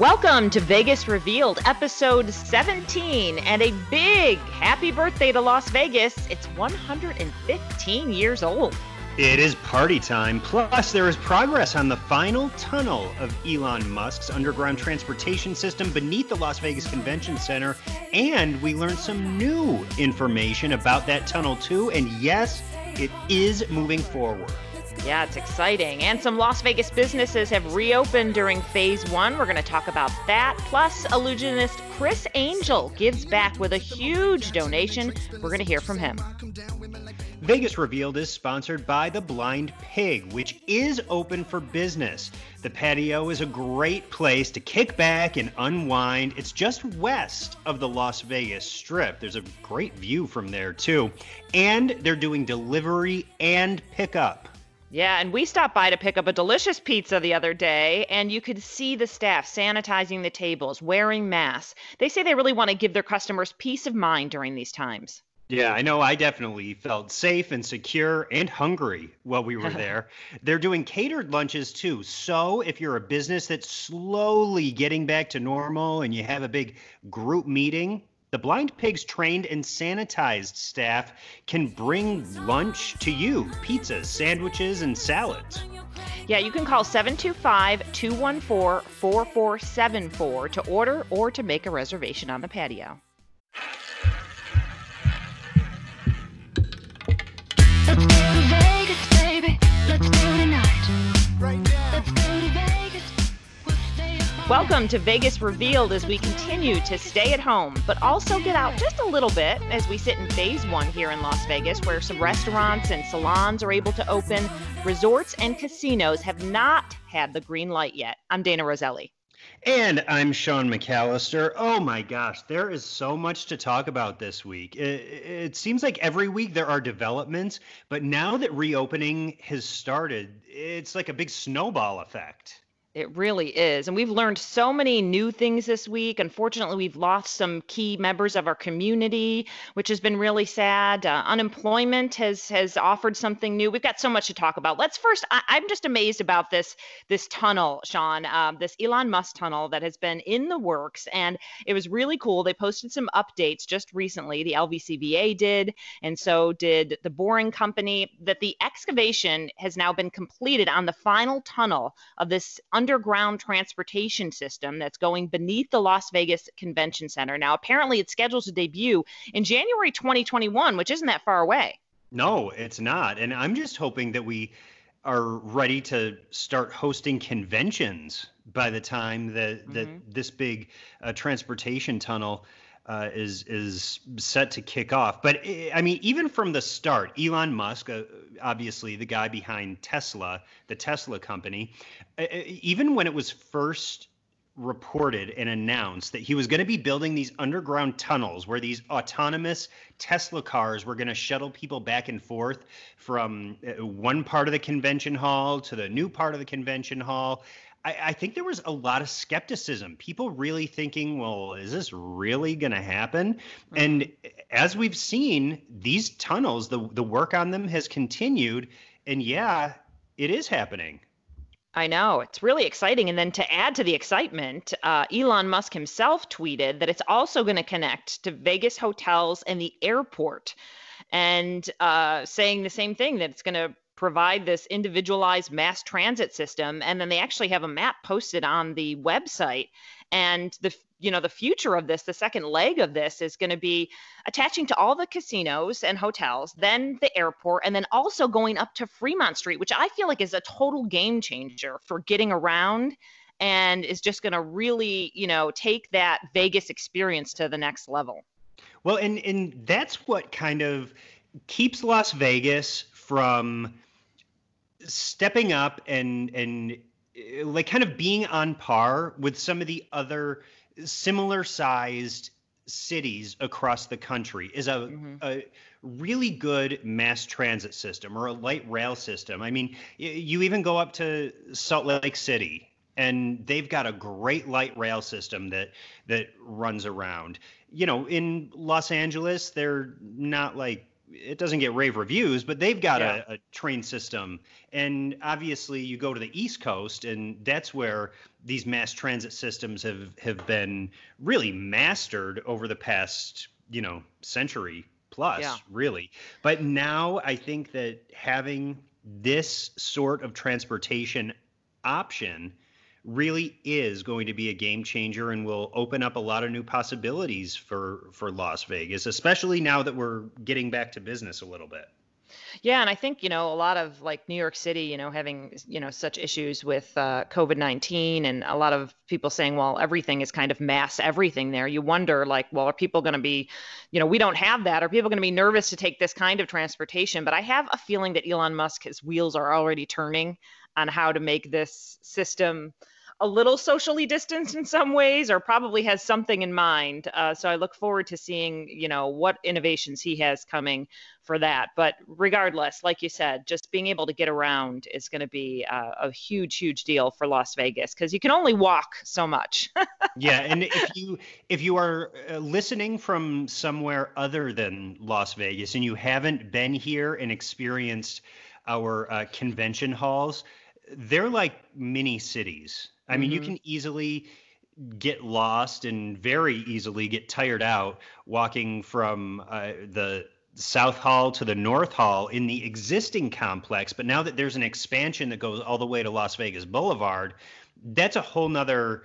Welcome to Vegas Revealed, episode 17, and a big happy birthday to Las Vegas. It's 115 years old. It is party time. Plus, there is progress on the final tunnel of Elon Musk's underground transportation system beneath the Las Vegas Convention Center. And we learned some new information about that tunnel, too. And yes, it is moving forward. Yeah, it's exciting. And some Las Vegas businesses have reopened during phase one. We're going to talk about that. Plus, illusionist Criss Angel gives back with a huge donation. We're going to hear from him. Vegas Revealed is sponsored by The Blind Pig, which is open for business. The patio is a great place to kick back and unwind. It's just west of the Las Vegas Strip. There's a great view from there, too. And they're doing delivery and pickup. Yeah, and we stopped by to pick up a delicious pizza the other day, and you could see the staff sanitizing the tables, wearing masks. They say they really want to give their customers peace of mind during these times. Yeah, I know I definitely felt safe and secure and hungry while we were there. They're doing catered lunches too. So if you're a business that's slowly getting back to normal and you have a big group meeting, the Blind Pig's trained and sanitized staff can bring lunch to you pizzas, sandwiches, and salads. Yeah, you can call 725 214 4474 to order or to make a reservation on the patio. Let's go to Vegas, baby. Let's go tonight. Right now. Welcome to Vegas Revealed as we continue to stay at home, but also get out just a little bit as we sit in phase one here in Las Vegas, where some restaurants and salons are able to open. Resorts and casinos have not had the green light yet. I'm Dana Roselli. And I'm Sean McAllister. Oh my gosh, there is so much to talk about this week. It, it, seems like every week there are developments, but now that reopening has started, it's like a big snowball effect. It really is. And we've learned so many new things this week. Unfortunately, we've lost some key members of our community, which has been really sad. Uh, unemployment has has offered something new. We've got so much to talk about. Let's first I, am just amazed about this this tunnel, Sean, um, this Elon Musk tunnel that has been in the works. And it was really cool. They posted some updates just recently. The LVCVA did, and so did the Boring Company, that the excavation has now been completed on the final tunnel of this underground transportation system that's going beneath the Las Vegas Convention Center. Now, apparently, it's scheduled to debut in January 2021, which isn't that far away. No, it's not. And I'm just hoping that we are ready to start hosting conventions by the time that, mm-hmm. this big uh, transportation tunnel uh, is is set to kick off. But eh, I mean, even from the start, Elon Musk, uh, obviously the guy behind Tesla, the Tesla company, uh, even when it was first reported and announced that he was going to be building these underground tunnels where these autonomous Tesla cars were going to shuttle people back and forth from one part of the convention hall to the new part of the convention hall. I, I, think there was a lot of skepticism. People really thinking, well, is this really going to happen? Mm-hmm. And as we've seen, these tunnels, the the work on them has continued, and yeah, it is happening. I know it's really exciting. And then to add to the excitement, uh, Elon Musk himself tweeted that it's also going to connect to Vegas hotels and the airport and uh, saying the same thing that it's going to provide this individualized mass transit system and then they actually have a map posted on the website. And the you know the future of this the second leg of this is going to be attaching to all the casinos and hotels then the airport and then also going up to fremont street which i feel like is a total game changer for getting around and is just going to really you know take that vegas experience to the next level. Well and and that's what kind of keeps las vegas from stepping up and and uh, like kind of being on par with some of the other similar sized cities across the country is a, mm-hmm. a really good mass transit system or a light rail system. I mean, you even go up to Salt Lake City and they've got a great light rail system that that runs around. You know, in Los Angeles, they're not like it doesn't get rave reviews, but they've got yeah. a, a, train system. And obviously, you go to the East Coast, and that's where these mass transit systems have have been really mastered over the past, you know, century plus, yeah. really. But now I think that having this sort of transportation option really is going to be a game changer and will open up a lot of new possibilities for for Las Vegas, especially now that we're getting back to business a little bit. Yeah, and I think you know a lot of like New York City, you know, having you know such issues with uh, COVID nineteen, and a lot of people saying, well, everything is kind of mass everything there. You wonder, like, well, are people going to be, you know, we don't have that. Are people going to be nervous to take this kind of transportation? But I have a feeling that Elon Musk, his wheels are already turning on how to make this system a little socially distanced in some ways or probably has something in mind. Uh, so i look forward to seeing you know what innovations he has coming for that. But regardless like you said just being able to get around is going to be uh, a huge huge deal for las vegas because you can only walk so much. Yeah and if you if you are uh, listening from somewhere other than las vegas and you haven't been here and experienced our uh, convention halls they're like mini cities. I mean, mm-hmm. you can easily get lost and very easily get tired out walking from uh, the South Hall to the North Hall in the existing complex. But now that there's an expansion that goes all the way to Las Vegas Boulevard, that's a whole nother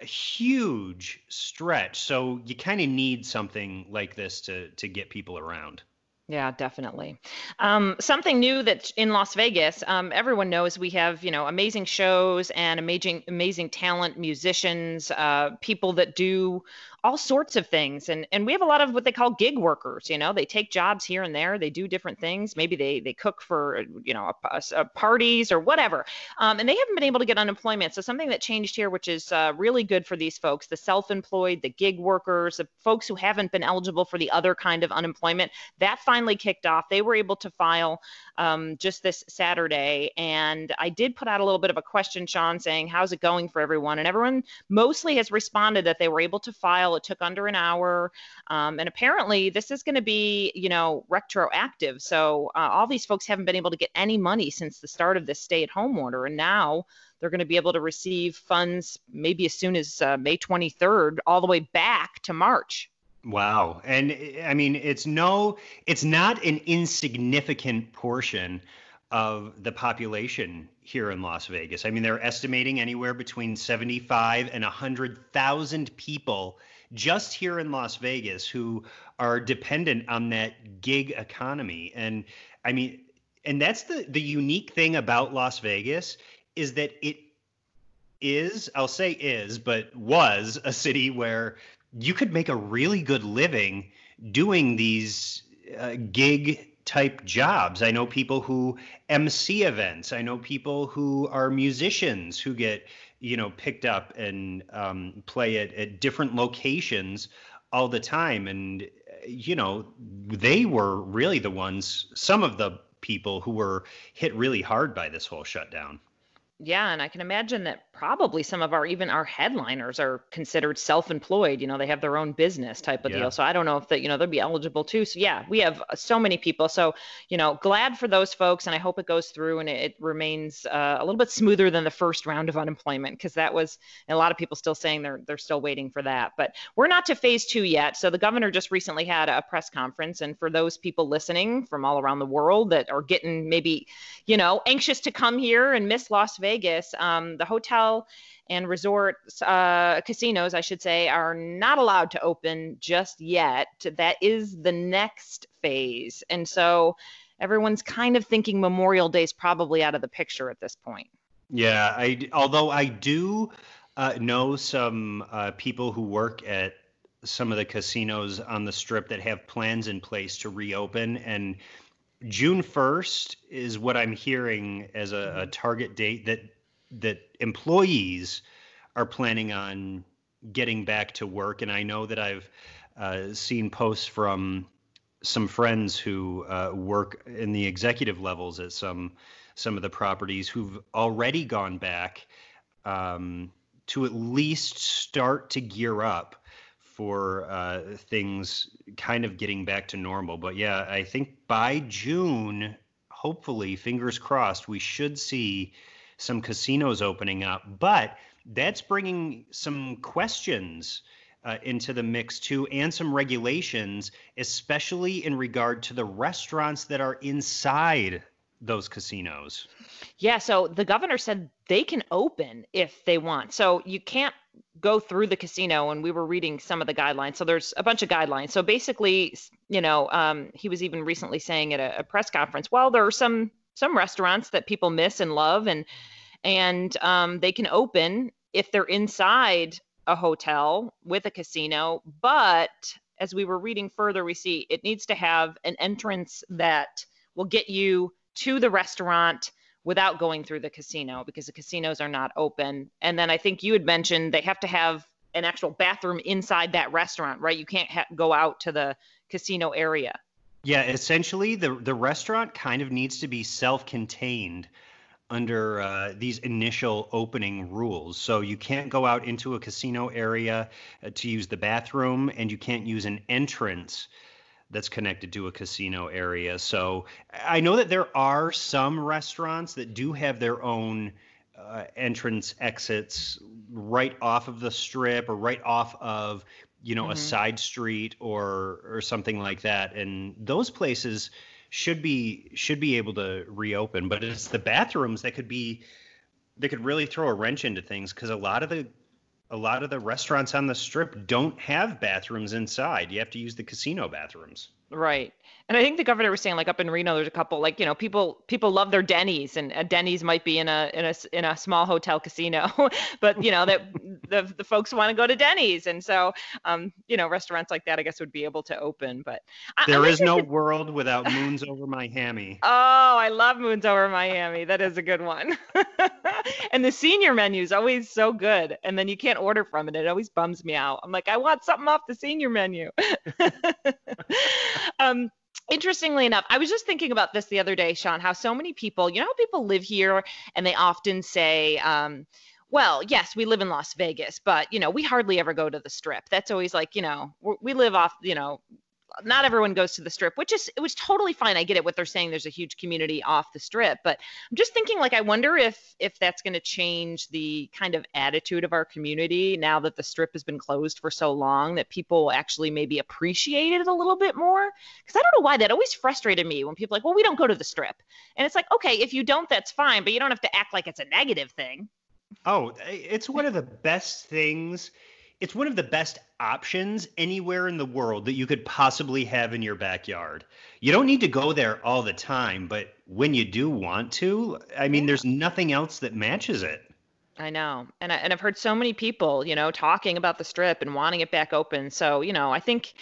huge stretch. So you kind of need something like this to to get people around. Yeah, definitely. Um, something new that in Las Vegas, um, everyone knows we have you know amazing shows and amazing amazing talent, musicians, uh, people that do all sorts of things and and we have a lot of what they call gig workers you know they take jobs here and there they do different things maybe they they cook for you know a, a parties or whatever um, and they haven't been able to get unemployment so something that changed here which is uh, really good for these folks the self-employed the gig workers the folks who haven't been eligible for the other kind of unemployment that finally kicked off they were able to file um, just this saturday and i did put out a little bit of a question sean saying how's it going for everyone? and everyone mostly has responded that they were able to file it took under an hour. Um, and apparently, this is going to be, you know, retroactive. So uh, all these folks haven't been able to get any money since the start of this stay at home order. And now they're going to be able to receive funds maybe as soon as uh, May 23rd, all the way back to March. Wow. And I mean, it's no, it's not an insignificant portion of the population here in Las Vegas. I mean, they're estimating anywhere between 75 and 100,000 people just here in Las Vegas who are dependent on that gig economy. And I mean, and that's the the unique thing about Las Vegas is that it is, I'll say is, but was a city where you could make a really good living doing these uh, gig type jobs. I know people who MC events. I know people who are musicians who get you know picked up and um, play at, at different locations all the time. And you know they were really the ones some of the people who were hit really hard by this whole shutdown yeah, and I can imagine that probably some of our even our headliners are considered self-employed. You know, they have their own business type of yeah. deal. So I don't know if that you know they'll be eligible too. So yeah, we have uh, so many people. So you know, glad for those folks, and I hope it goes through and it, remains uh, a little bit smoother than the first round of unemployment because that was a lot of people still saying they're they're still waiting for that. But we're not to phase two yet. So the governor just recently had a press conference, and for those people listening from all around the world that are getting maybe you know anxious to come here and miss Las Vegas, um, the hotel and resort uh, casinos, I should say, are not allowed to open just yet. That is the next phase. And so everyone's kind of thinking Memorial Day is probably out of the picture at this point. Yeah, I although I do uh, know some uh, people who work at some of the casinos on the strip that have plans in place to reopen and June 1st is what I'm hearing as a, a, mm-hmm. target date that that employees are planning on getting back to work. And I know that I've uh, seen posts from some friends who uh, work in the executive levels at some some of the properties who've already gone back um, to at least start to gear up for uh, things kind of getting back to normal. But yeah, I think by June, hopefully, fingers crossed, we should see some casinos opening up. But that's bringing some questions uh, into the mix too, and some regulations, especially in regard to the restaurants that are inside those casinos. Yeah, so the governor said they can open if they want. So you can't go through the casino and we were reading some of the guidelines. So there's a bunch of guidelines. So basically you know um, he was even recently saying at a, a, press conference well there are some some restaurants that people miss and love and and um, they can open if they're inside a hotel with a casino. But as we were reading further we see it needs to have an entrance that will get you to the restaurant without going through the casino because the casinos are not open. And then I think you had mentioned they have to have an actual bathroom inside that restaurant, right? You can't ha- go out to the casino area. Yeah, essentially, the the restaurant kind of needs to be self-contained under uh, these initial opening rules. So you can't go out into a casino area uh, to use the bathroom, and you can't use an entrance that's connected to a casino area. So I know that there are some restaurants that do have their own uh, entrance exits right off of the strip or right off of you know mm-hmm. a side street or or something like that and those places should be should be able to reopen but it's the bathrooms that could be they could really throw a wrench into things because a lot of the a lot of the restaurants on the strip don't have bathrooms inside. You have to use the casino bathrooms. Right. And I think the governor was saying like up in Reno there's a couple like you know people people love their Denny's and a Denny's might be in a in a in a small hotel casino but you know that the the folks want to go to Denny's and so um you know restaurants like that I guess would be able to open but there is no world without Moons Over My Hammy. Oh, I love Moons Over My Hammy. That is a good one. and the senior menu is always so good and then you can't order from it. It always bums me out. I'm like I want something off the senior menu. Um interestingly enough, I was just thinking about this the other day, Sean, how so many people, you know, how people live here and they often say, um, well, yes, we live in Las Vegas, but you know, we hardly ever go to the strip. That's always like, you know, we live off, you know, not everyone goes to the strip, which is it was totally fine. I get it what they're saying. There's a huge community off the strip, but I'm just thinking like I wonder if if that's going to change the kind of attitude of our community now that the strip has been closed for so long that people actually maybe appreciate it a little bit more. Because I don't know why that always frustrated me when people like, well, we don't go to the strip, and it's like, okay, if you don't, that's fine, but you don't have to act like it's a negative thing. Oh, it's one of the best things it's one of the best options anywhere in the world that you could possibly have in your backyard. You don't need to go there all the time, but when you do want to, I mean, there's nothing else that matches it. I know. And, I, and I've heard so many people, you know, talking about the strip and wanting it back open. So, you know, I think.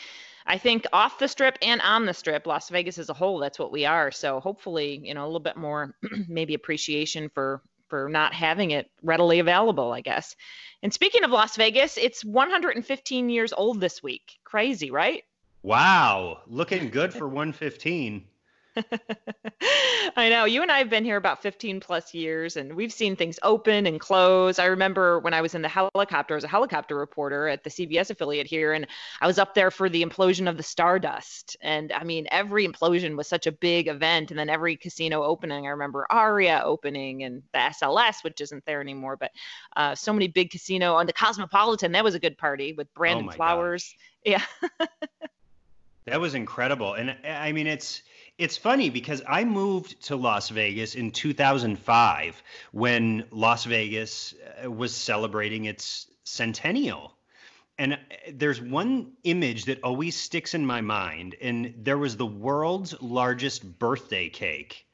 I think off the strip and on the strip, Las Vegas as a whole, that's what we are. So hopefully, you know, a little bit more maybe appreciation for for not having it readily available, I guess. And speaking of Las Vegas, it's 115 years old this week. Crazy, right? Wow, looking good for 115. I know. You and I have been here about 15 plus years and we've seen things open and close. I remember when I was in the helicopter as a helicopter reporter at the CBS affiliate here, and I was up there for the implosion of the Stardust. And I mean, every implosion was such a big event. And then every casino opening, I remember Aria opening and the SLS, which isn't there anymore, but uh, so many big casino on the Cosmopolitan. That was a good party with Brandon oh Flowers. Gosh. Yeah. that was incredible. And I mean, it's, it's funny because I moved to Las Vegas in 2005 when Las Vegas uh, was celebrating its centennial. And uh, there's one image that always sticks in my mind, and there was the world's largest birthday cake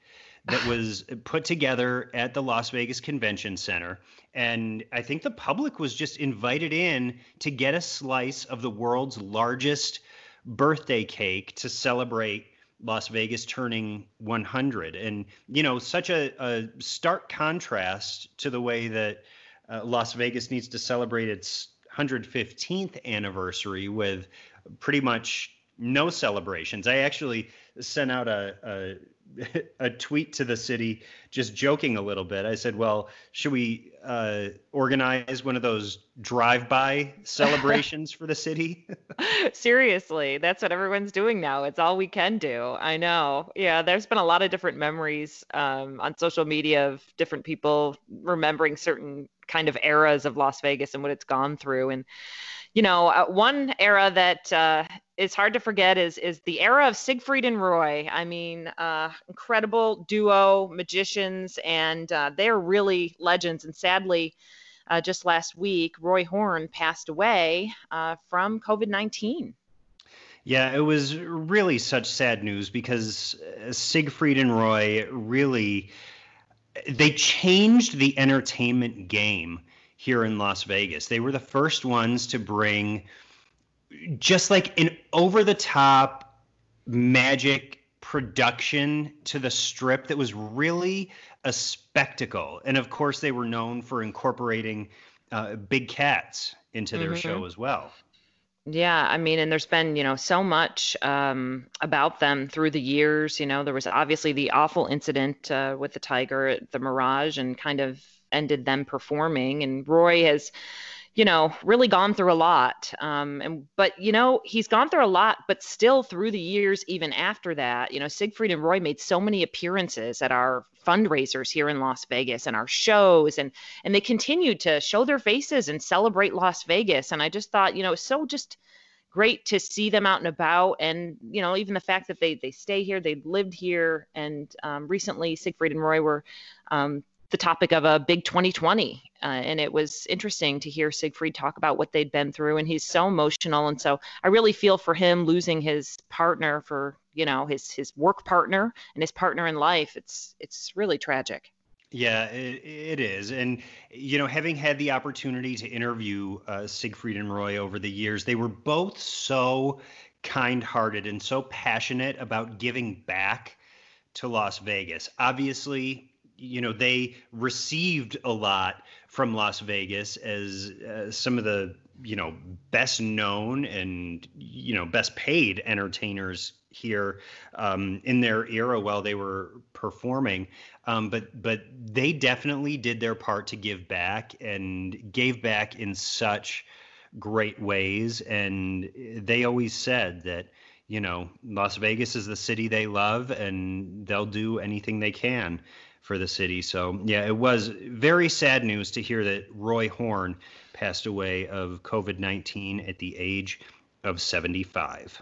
that was put together at the Las Vegas Convention Center. And I think the public was just invited in to get a slice of the world's largest birthday cake to celebrate Las Vegas turning 100. And, you know, such a, a stark contrast to the way that uh, Las Vegas needs to celebrate its 115th anniversary with pretty much no celebrations. I actually sent out a, a, a tweet to the city, just joking a little bit. I said, "Well, should we uh, organize one of those drive-by celebrations for the city? Seriously, that's what everyone's doing now. It's all we can do. I know. Yeah, there's been a lot of different memories um, on social media of different people remembering certain kind of eras of Las Vegas and what it's gone through. And you know, uh, one era that uh, is hard to forget is is the era of Siegfried and Roy. I mean, uh, incredible duo magicians, and uh, they're really legends. And sadly, uh, just last week, Roy Horn passed away uh, from COVID nineteen. Yeah, it was really such sad news because Siegfried and Roy really they changed the entertainment game here in Las Vegas. They were the first ones to bring just like an over the top magic production to the strip that was really a spectacle. And of course, they were known for incorporating uh, big cats into their mm-hmm. show as well. Yeah, I mean, and there's been, you know, so much um, about them through the years. You know, there was obviously the awful incident uh, with the tiger at the Mirage and kind of ended them performing. And Roy has, you know, really gone through a lot. Um, and but you know, he's gone through a lot, but still through the years, even after that, you know, Siegfried and Roy made so many appearances at our fundraisers here in Las Vegas and our shows, and and they continued to show their faces and celebrate Las Vegas. And I just thought, you know, so just great to see them out and about and you know even the fact that they they stay here they lived here and um, recently siegfried and roy were um, the topic of a big 2020. Uh, and it was interesting to hear Siegfried talk about what they'd been through. And he's so emotional. And so I really feel for him losing his partner for, you know, his, his work partner and his partner in life. It's, it's really tragic. Yeah, it, is. And, you know, having had the opportunity to interview uh, Siegfried and Roy over the years, they were both so kind hearted and so passionate about giving back to Las Vegas. Obviously, you know they received a lot from Las Vegas as uh, some of the you know best known and you know best paid entertainers here um, in their era while they were performing. Um, but but they definitely did their part to give back and gave back in such great ways. And they always said that you know Las Vegas is the city they love and they'll do anything they can for the city. So, yeah, it was very sad news to hear that Roy Horn passed away of COVID 19 at the age of 75.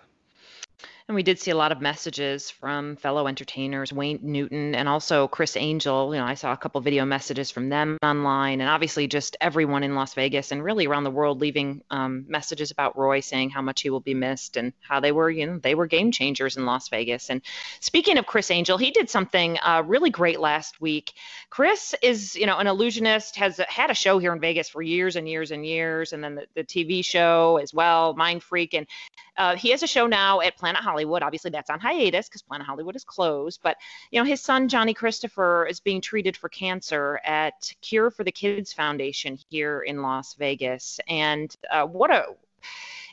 And we did see a lot of messages from fellow entertainers, Wayne Newton and also Criss Angel. You know, I saw a couple video messages from them online, and obviously just everyone in Las Vegas and really around the world leaving um, messages about Roy, saying how much he will be missed and how they were, you know, they were game changers in Las Vegas. And speaking of Criss Angel, he did something uh, really great last week. Criss is, you know, an illusionist, has had a show here in Vegas for years and years and years, and then the, the TV show as well, Mindfreak, and uh, he has a show now at Planet Hollywood. Obviously, that's on hiatus because Planet Hollywood is closed. But you know, his son Johnny Crisstopher is being treated for cancer at Cure for the Kids Foundation here in Las Vegas. And uh, what a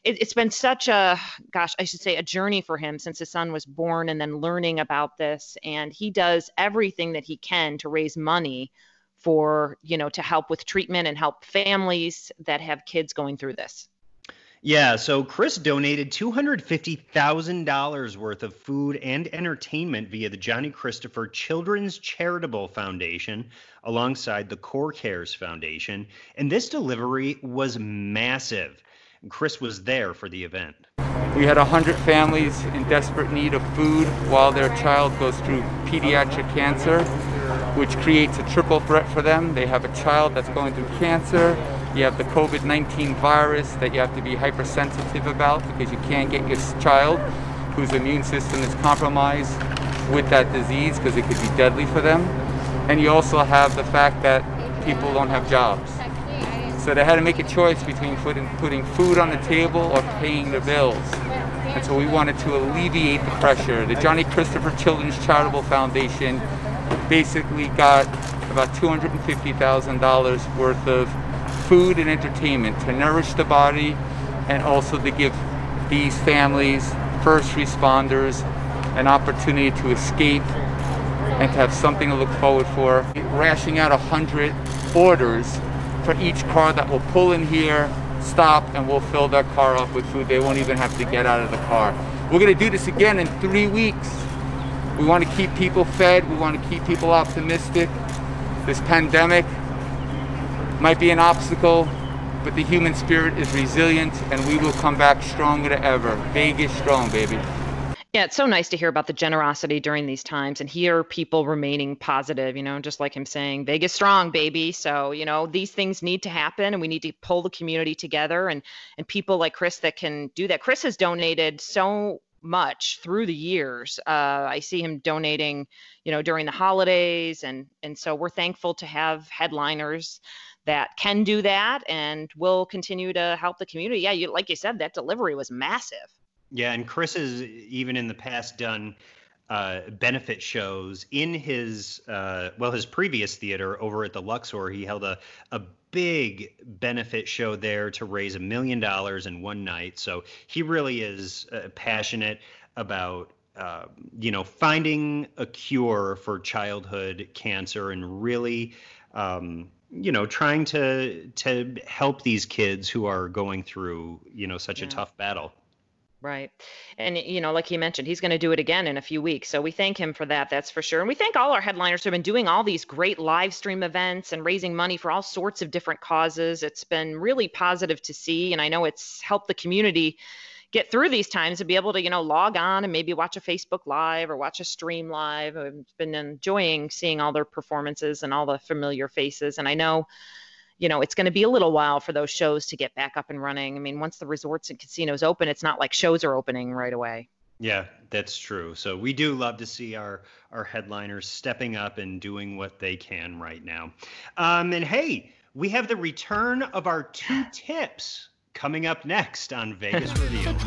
it, has been such a gosh i should say a journey for him since his son was born and then learning about this and he does everything that he can to raise money for you know to help with treatment and help families that have kids going through this yeah, so Criss donated $250,000 worth of food and entertainment via the Johnny Crisstopher Children's Charitable Foundation alongside the Core Cares Foundation. And this delivery was massive. Criss was there for the event. We had 100 families in desperate need of food while their child goes through pediatric cancer, which creates a triple threat for them. They have a child that's going through cancer you have the COVID 19 virus that you have to be hypersensitive about because you can't get your child whose immune system is compromised with that disease because it could be deadly for them. And you also have the fact that people don't have jobs. So they had to make a choice between putting, putting food on the table or paying their bills. And so we wanted to alleviate the pressure. The Johnny Crisstopher Children's Charitable Foundation basically got about $250,000 worth of food and entertainment to nourish the body and also to give these families, first responders, an opportunity to escape and to have something to look forward for. Rashing out 100 orders for each car that will pull in here, stop, and we'll fill their car up with food. They won't even have to get out of the car. We're going to do this again in three weeks. We want to keep people fed. We want to keep people optimistic. This pandemic might be an obstacle, but the human spirit is resilient and we will come back stronger than ever. Vegas strong, baby. Yeah, it's so nice to hear about the generosity during these times and hear people remaining positive, you know, just like him saying, Vegas strong, baby. So, you know, these things need to happen and we need to pull the community together and and people like Criss that can do that. Criss has donated so much through the years. Uh, I see him donating, you know, during the holidays and and so we're thankful to have headliners that can do that and will continue to help the community. Yeah, you like you said, that delivery was massive. Yeah, and Criss has even in the past done uh, benefit shows in his uh, well his previous theater over at the Luxor. He held a a big benefit show there to raise a million dollars in one night. So he really is uh, passionate about uh, you know finding a cure for childhood cancer and really um, you know trying to to help these kids who are going through you know such yeah. a tough battle. Right. And, you know, like he mentioned, he's going to do it again in a few weeks. So we thank him for that. That's for sure. And we thank all our headliners who have been doing all these great live stream events and raising money for all sorts of different causes. It's been really positive to see. And I know it's helped the community get through these times and be able to, you know, log on and maybe watch a Facebook Live or watch a stream live. I've been enjoying seeing all their performances and all the familiar faces. And I know you know, it's going to be a little while for those shows to get back up and running. I mean, once the resorts and casinos open, it's not like shows are opening right away. Yeah, that's true. So we do love to see our our headliners stepping up and doing what they can right now. Um, and hey, we have the return of our two tips coming up next on Vegas Revealed.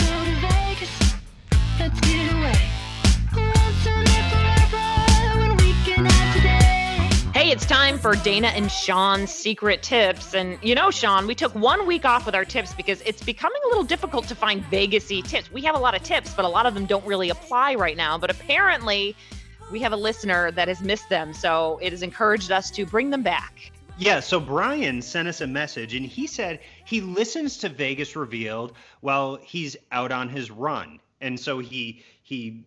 It's time for Dana and Sean's secret tips. And you know, Sean, we took one week off with our tips because it's becoming a little difficult to find Vegasy tips. We have a lot of tips, but a lot of them don't really apply right now. But apparently, we have a listener that has missed them. So it has encouraged us to bring them back. Yeah, so Brian sent us a message and he said he listens to Vegas Revealed while he's out on his run. And so he he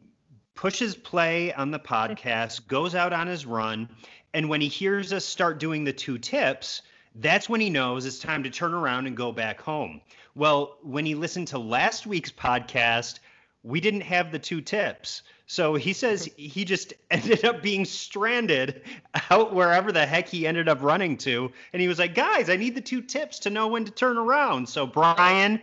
pushes play on the podcast, goes out on his run, and when he hears us start doing the two tips, that's when he knows it's time to turn around and go back home. Well, when he listened to last week's podcast, we didn't have the two tips. So he says he just ended up being stranded out wherever the heck he ended up running to. And he was like, guys, I need the two tips to know when to turn around. So, Brian,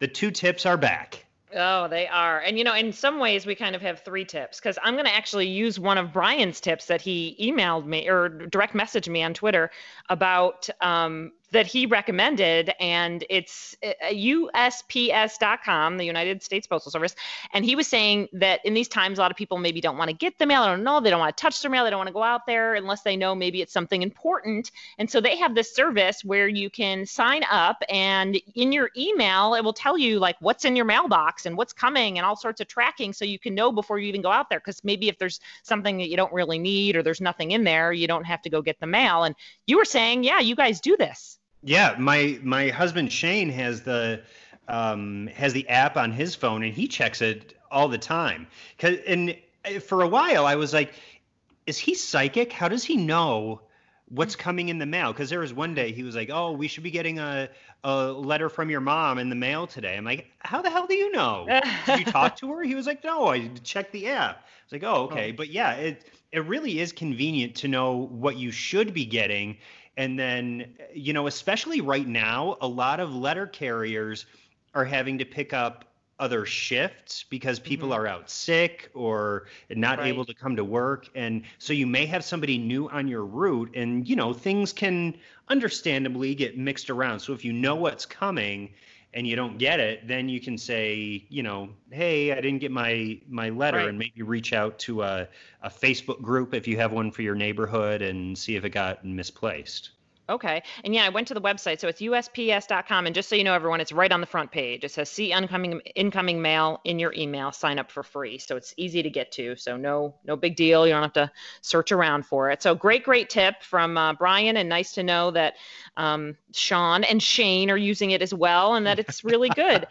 the two tips are back. Oh, they are. And you know, in some ways we kind of have three tips because I'm going to actually use one of Brian's tips that he emailed me or direct messaged me on Twitter about um, that he recommended, and it's USPS.com, uh, the United States Postal Service. And he was saying that in these times, a lot of people maybe don't want to get the mail. I don't know. They don't want to touch their mail. They don't want to go out there unless they know maybe it's something important. And so they have this service where you can sign up, and in your email, it will tell you like what's in your mailbox and what's coming and all sorts of tracking so you can know before you even go out there. Because maybe if there's something that you don't really need or there's nothing in there, you don't have to go get the mail. And you were saying, yeah, you guys do this. Yeah, my my husband Shane has the um, has the app on his phone and he checks it all the time. Cause, and uh, for a while I was like, is he psychic? How does he know what's coming in the mail? Because there was one day he was like, oh, we should be getting a a letter from your mom in the mail today. I'm like, how the hell do you know? Did you talk to her? He was like, no, I checked the app. I was like, oh, okay. Oh. But yeah, it it really is convenient to know what you should be getting and then, you know, especially right now, a lot of letter carriers are having to pick up other shifts because people mm-hmm. are out sick or not right. able to come to work and so you may have somebody new on your route and you know things can understandably get mixed around so if you know what's coming and you don't get it, then you can say, you know, hey, I didn't get my my letter, right. and maybe reach out to a, a Facebook group if you have one for your neighborhood and see if it got misplaced. Okay. And yeah, I went to the website. So it's USPS.com. And just so you know, everyone, it's right on the front page. It says see incoming incoming mail in your email, sign up for free. So it's easy to get to. So no no big deal. You don't have to search around for it. So great, great tip from uh, Brian. And nice to know that um, Sean and Shane are using it as well and that it's really good.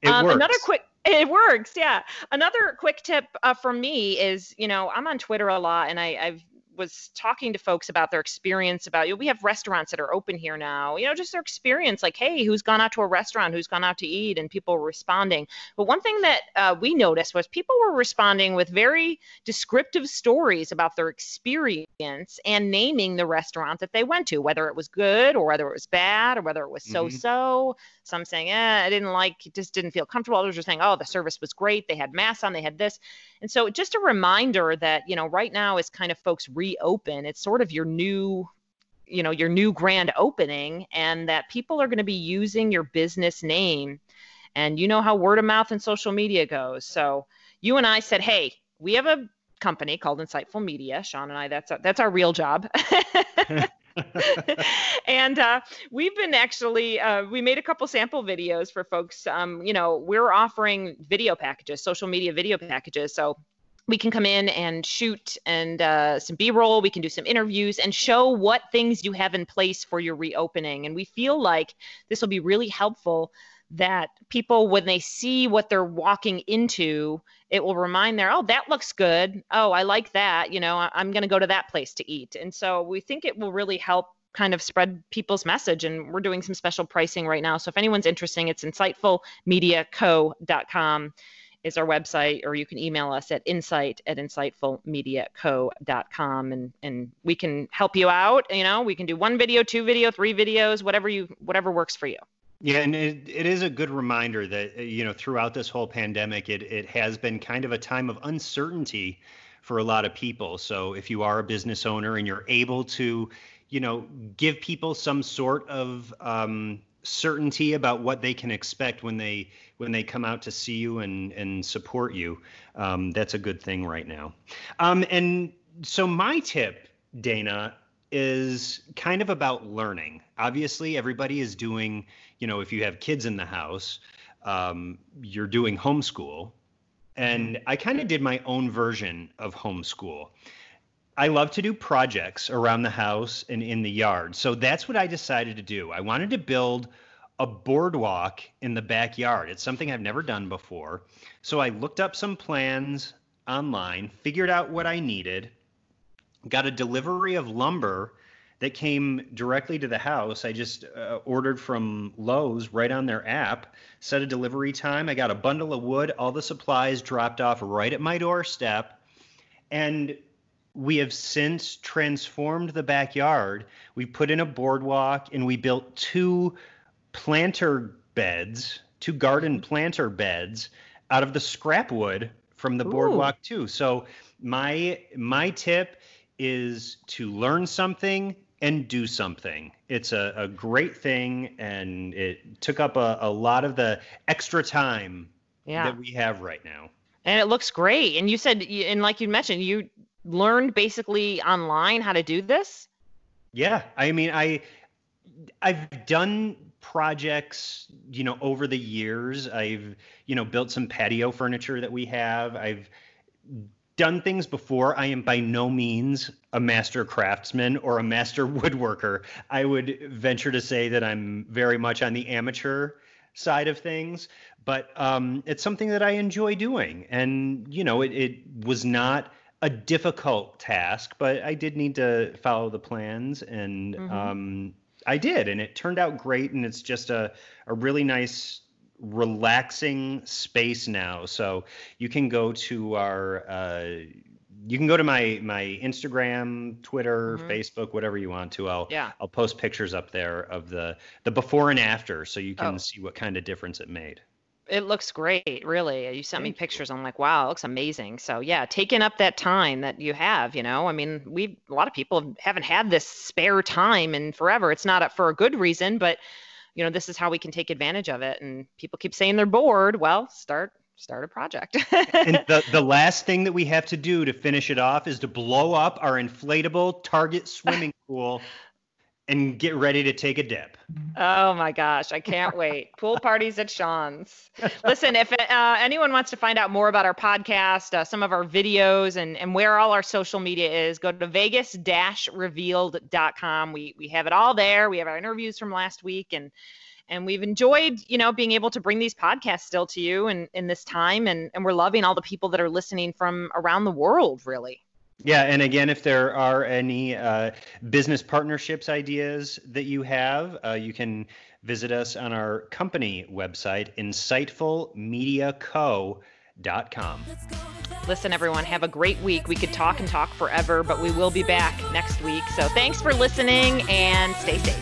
it um, works. Another quick it works, yeah. Another quick tip uh, from me is, you know, I'm on Twitter a lot, and I, I've was talking to folks about their experience about you know, we have restaurants that are open here now you know just their experience like hey who's gone out to a restaurant who's gone out to eat and people were responding. But one thing that uh, we noticed was people were responding with very descriptive stories about their experience and naming the restaurant that they went to whether it was good or whether it was bad or whether it was so so mm-hmm. some saying eh, i didn't like just didn't feel comfortable. Others were saying oh the service was great. They had masks on they had this. And so just a reminder that you know right now is kind of folks reopen. It's sort of your new you know your new grand opening and that people are going to be using your business name. And you know how word of mouth and social media goes. So you and i said hey we have a company called insightful media. Sean and i that's our, that's our real job. And uh, we've been actually uh, we made a couple sample videos for folks. Um, you know we're offering video packages social media video packages. So we can come in and shoot and uh, some b-roll we can do some interviews and show what things you have in place for your reopening. And we feel like this will be really helpful that people when they see what they're walking into it will remind them oh that looks good. Oh i like that. You know i'm going to go to that place to eat. And so we think it will really help kind of spread people's message and we're doing some special pricing right now. So if anyone's interested it's insightfulmediaco.com is our website, or you can email us at insight at insightfulmediaco.com and, and we can help you out. You know, we can do one video, two video, three videos, whatever you whatever works for you. Yeah, and it, it is a good reminder that you know throughout this whole pandemic, it it has been kind of a time of uncertainty for a lot of people. So if you are a business owner and you're able to, you know, give people some sort of um, certainty about what they can expect when they when they come out to see you and and support you. Um, that's a good thing right now. Um, and so my tip, Dana, is kind of about learning. Obviously, everybody is doing. You know, if you have kids in the house, um, you're doing homeschool, and I kind of did my own version of homeschool. I love to do projects around the house and in the yard. So that's what I decided to do. I wanted to build a boardwalk in the backyard. It's something I've never done before. So I looked up some plans online, figured out what I needed, got a delivery of lumber that came directly to the house. I just uh, ordered from Lowe's right on their app, set a delivery time. I got a bundle of wood, all the supplies dropped off right at my doorstep. And we have since transformed the backyard. We put in a boardwalk and we built two planter beds, two garden mm-hmm. planter beds out of the scrap wood from the Ooh. boardwalk too. So my my tip is to learn something and do something. It's a, a great thing and it took up a, a lot of the extra time yeah. that we have right now. And it looks great. And you said, and like you mentioned, you learned basically online how to do this? Yeah, I mean, I I've done projects, you know, over the years. I've, you know, built some patio furniture that we have. I've done things before. I am by no means a master craftsman or a master woodworker. I would venture to say that I'm very much on the amateur side of things, but um, it's something that I enjoy doing. And, you know, it, it was not a difficult task, but I did need to follow the plans, and mm-hmm. um, I did, and it turned out great. And it's just a a really nice, relaxing space now. So you can go to our. Uh, you can go to my my Instagram, Twitter, mm-hmm. Facebook, whatever you want to. I'll yeah. I'll post pictures up there of the the before and after, so you can oh. see what kind of difference it made. It looks great, really. Uh, you sent me pictures. I'm like, wow, it looks amazing. So yeah, taking up that time that you have, you know, I mean, we a lot of people haven't had this spare time in forever. It's not for a good reason, but you know, this is how we can take advantage of it. And people keep saying they're bored. Well, start start a project. and the, the last thing that we have to do to finish it off is to blow up our inflatable Target swimming pool and get ready to take a dip. Oh my gosh, I can't wait. Pool parties at Sean's. Listen, if uh, anyone wants to find out more about our podcast, uh, some of our videos, and, and where all our social media is, go to vegas-revealed.com. We, we have it all there. We have our interviews from last week, and and we've enjoyed, you know, being able to bring these podcasts still to you in, in this time, and, and we're loving all the people that are listening from around the world, really. Yeah, and again, if there are any uh, business partnerships ideas that you have, uh, you can visit us on our company website, insightfulmediaco.com. Listen, everyone, have a great week. We could talk and talk forever, but we will be back next week. So thanks for listening and stay safe.